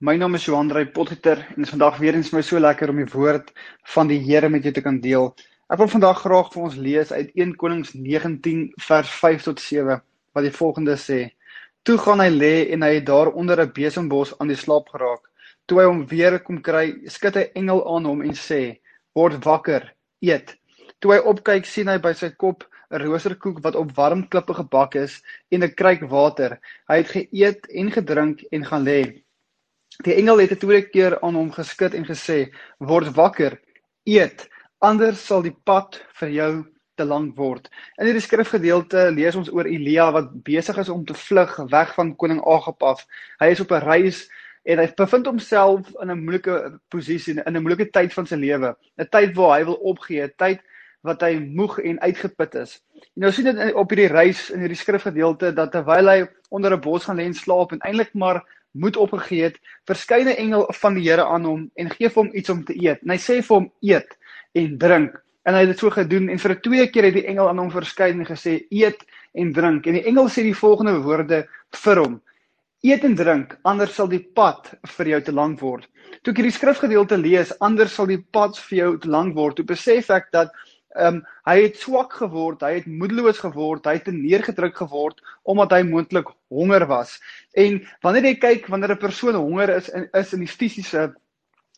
My naam is Johan Drey Potgieter en dit is vandag weer eens vir my so lekker om die woord van die Here met jou te kan deel. Ek wil vandag graag vir ons lees uit 1 Konings 19 vers 5 tot 7 wat die volgende sê: Toe gaan hy lê en hy het daar onder 'n besembos aan die slaap geraak. Toe hy hom weer kom kry, skud 'n engel aan hom en sê: "Word wakker, eet." Toe hy opkyk, sien hy by sy kop 'n roosterkoek wat op warm klippe gebak is en 'n kruik water. Hy het geëet en gedrink en gaan lê. Die engel het 'n tweede keer aan hom geskud en gesê: "Word wakker, eet, anders sal die pad vir jou te lank word." In hierdie skrifgedeelte lees ons oor Elia wat besig is om te vlug weg van koning Agab af. Hy is op 'n reis en hy bevind homself in 'n moeilike posisie in 'n moeilike tyd van sy lewe, 'n tyd waar hy wil opgee, 'n tyd wat hy moeg en uitgeput is. En nou sien dit op hierdie reis in hierdie skrifgedeelte dat terwyl hy onder 'n bos gaan lê en slaap en eintlik maar moed opgegee het, verskyne engel van die Here aan hom en gee vir hom iets om te eet. En hy sê vir hom eet en drink. En hy het dit so gedoen en vir 'n tweede keer het die engel aan hom verskyn en gesê eet en drink. En die engel sê die volgende woorde vir hom: Eet en drink, anders sal die pad vir jou te lank word. Toe ek hierdie skrifgedeelte lees, anders sal die pad vir jou te lank word. Toe besef ek dat Ehm um, hy het swak geword, hy het moedeloos geword, hy het neergedruk geword omdat hy moontlik honger was. En wanneer jy kyk wanneer 'n persoon honger is in is in die fisiese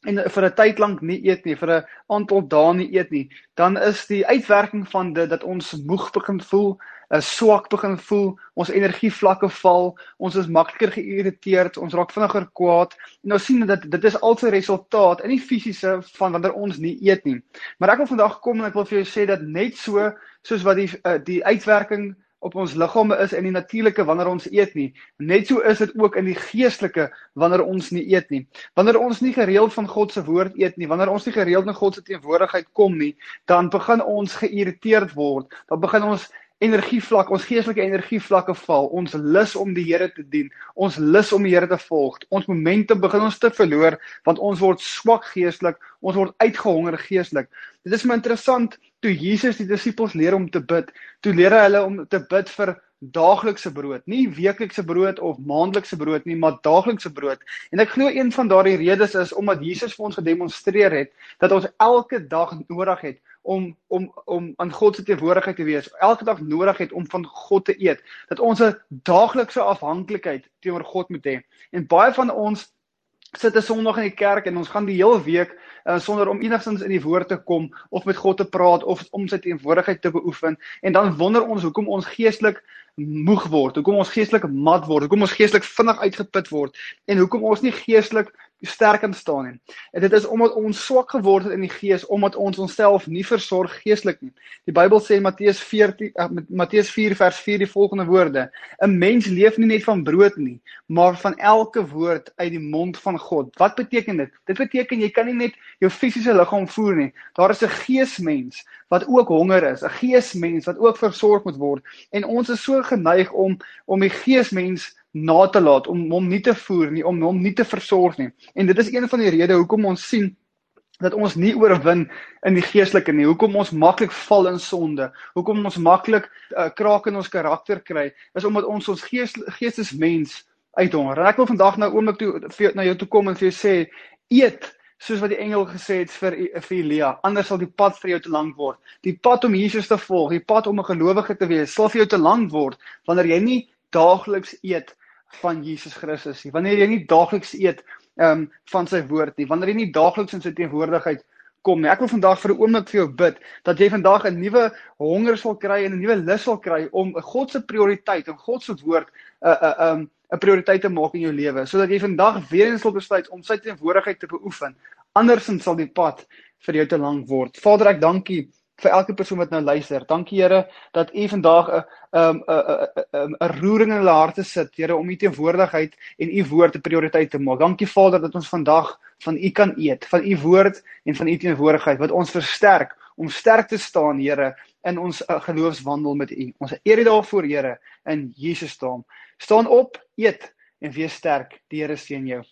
en vir 'n tyd lank nie eet nie, vir 'n aantal dae nie eet nie, dan is die uitwerking van dit dat ons moeg begin voel, 'n swak begin voel, ons energievlakke val, ons is makliker geïrriteerd, ons raak vinniger kwaad. En nou sien dat dit is alse resultaat in die fisiese van wanneer ons nie eet nie. Maar ek wil vandag kom en ek wil vir jou sê dat net so soos wat die uh, die uitwerking op ons liggame is in die natuurlike wanneer ons eet nie. Net so is dit ook in die geestelike wanneer ons nie eet nie. Wanneer ons nie gereeld van God se woord eet nie, wanneer ons nie gereeld in God se teenwoordigheid kom nie, dan begin ons geïrriteerd word. Dan begin ons energievlak, ons geestelike energievlakke val. Ons lus om die Here te dien. Ons lus om die Here te volg. Ons momentum begin ons te verloor want ons word swak geestelik. Ons word uitgehonger geestelik. Dit is my interessant toe Jesus die disippels leer om te bid. Toe leer hy hulle om te bid vir daaglikse brood, nie weeklikse brood of maandelikse brood nie, maar daaglikse brood. En ek glo een van daardie redes is omdat Jesus vir ons gedemonstreer het dat ons elke dag nodig het om om om aan God se teenwoordigheid te wees, elke dag nodig het om van God te eet, dat ons 'n daaglikse afhanklikheid teenoor God moet hê. En baie van ons sit 'n Sondag in die kerk en ons gaan die hele week uh, sonder om enigstens in die woord te kom of met God te praat of om sy teenwoordigheid te beoefen. En dan wonder ons hoekom ons geestelik moeg word, hoekom ons geestelik mat word, hoekom ons geestelik vinnig uitgeput word en hoekom ons nie geestelik sterk kan staan nie. En dit is omdat ons swak geword het in die gees omdat ons onsself nie versorg geestelik nie. Die Bybel sê in Matteus 14 uh, Matteus 4 vers 4 die volgende woorde: 'n Mens leef nie net van brood nie, maar van elke woord uit die mond van God. Wat beteken dit? Dit beteken jy kan nie net jou fisiese liggaam voer nie. Daar is 'n geesmens wat ook honger is, 'n geesmens wat ook versorg moet word. En ons is so geneig om om die geesmens na te laat om hom nie te voer nie, om hom nie te versorg nie. En dit is een van die redes hoekom ons sien dat ons nie oorwin in die geestelike nie. Hoekom ons maklik val in sonde. Hoekom ons maklik uh, kraak in ons karakter kry, is omdat ons ons gees geestesmens uithonger. En ek wil vandag nou oomblik toe na jou toe kom en vir jou sê eet soos wat die engel gesê het vir vir Elia, anders sal die pad vir jou te lank word. Die pad om Jesus te volg, die pad om 'n gelowige te wees, sal vir jou te lank word wanneer jy nie daagliks eet van Jesus Christus nie. Wanneer jy nie daagliks eet ehm um, van sy woord nie, wanneer jy nie daagliks in sy teenwoordigheid kom nie. Ek wil vandag vir 'n oomblik vir jou bid dat jy vandag 'n nuwe honger sal kry en 'n nuwe lus sal kry om God se prioriteit en God se woord 'n uh, 'n uh, um 'n prioriteit te maak in jou lewe, sodat jy vandag weer eens sal besluit om sy teenwoordigheid te beoefen. Andersins sal die pad vir jou te lank word. Vader, ek dankie vir elke persoon wat nou luister. Dankie Here dat U vandag 'n 'n 'n 'n roering in hulle harte sit, Here, om U teenwoordigheid en U woord 'n prioriteit te maak. Dankie Vader dat ons vandag van U kan eet, van U woord en van U teenwoordigheid wat ons versterk om sterk te staan, Here, in ons uh, geloofswandel met U. Ons eer U daarvoor, Here, in Jesus naam. Staan op, eet en wees sterk. Die Here seën jou.